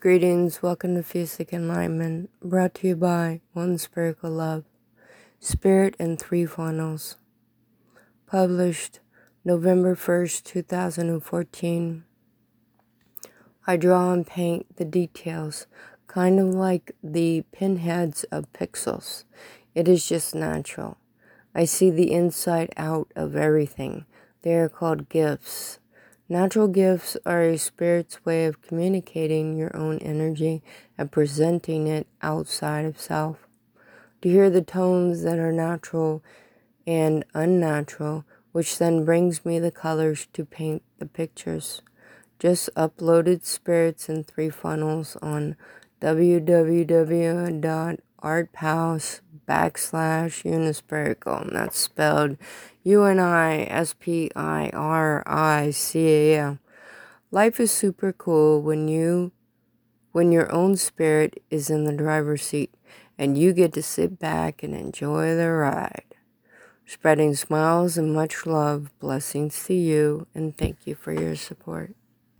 Greetings, welcome to Fusic Enlightenment, brought to you by One Spherical Love, Spirit in Three Funnels. Published November 1st, 2014. I draw and paint the details, kind of like the pinheads of pixels. It is just natural. I see the inside out of everything. They are called gifts. Natural gifts are a spirit's way of communicating your own energy and presenting it outside of self. To hear the tones that are natural and unnatural, which then brings me the colors to paint the pictures. Just uploaded spirits in three funnels on www.artpals backslash unispherical. And that's spelled U N I S P I R I C A L. Life is super cool when you when your own spirit is in the driver's seat and you get to sit back and enjoy the ride. Spreading smiles and much love, blessings to you, and thank you for your support.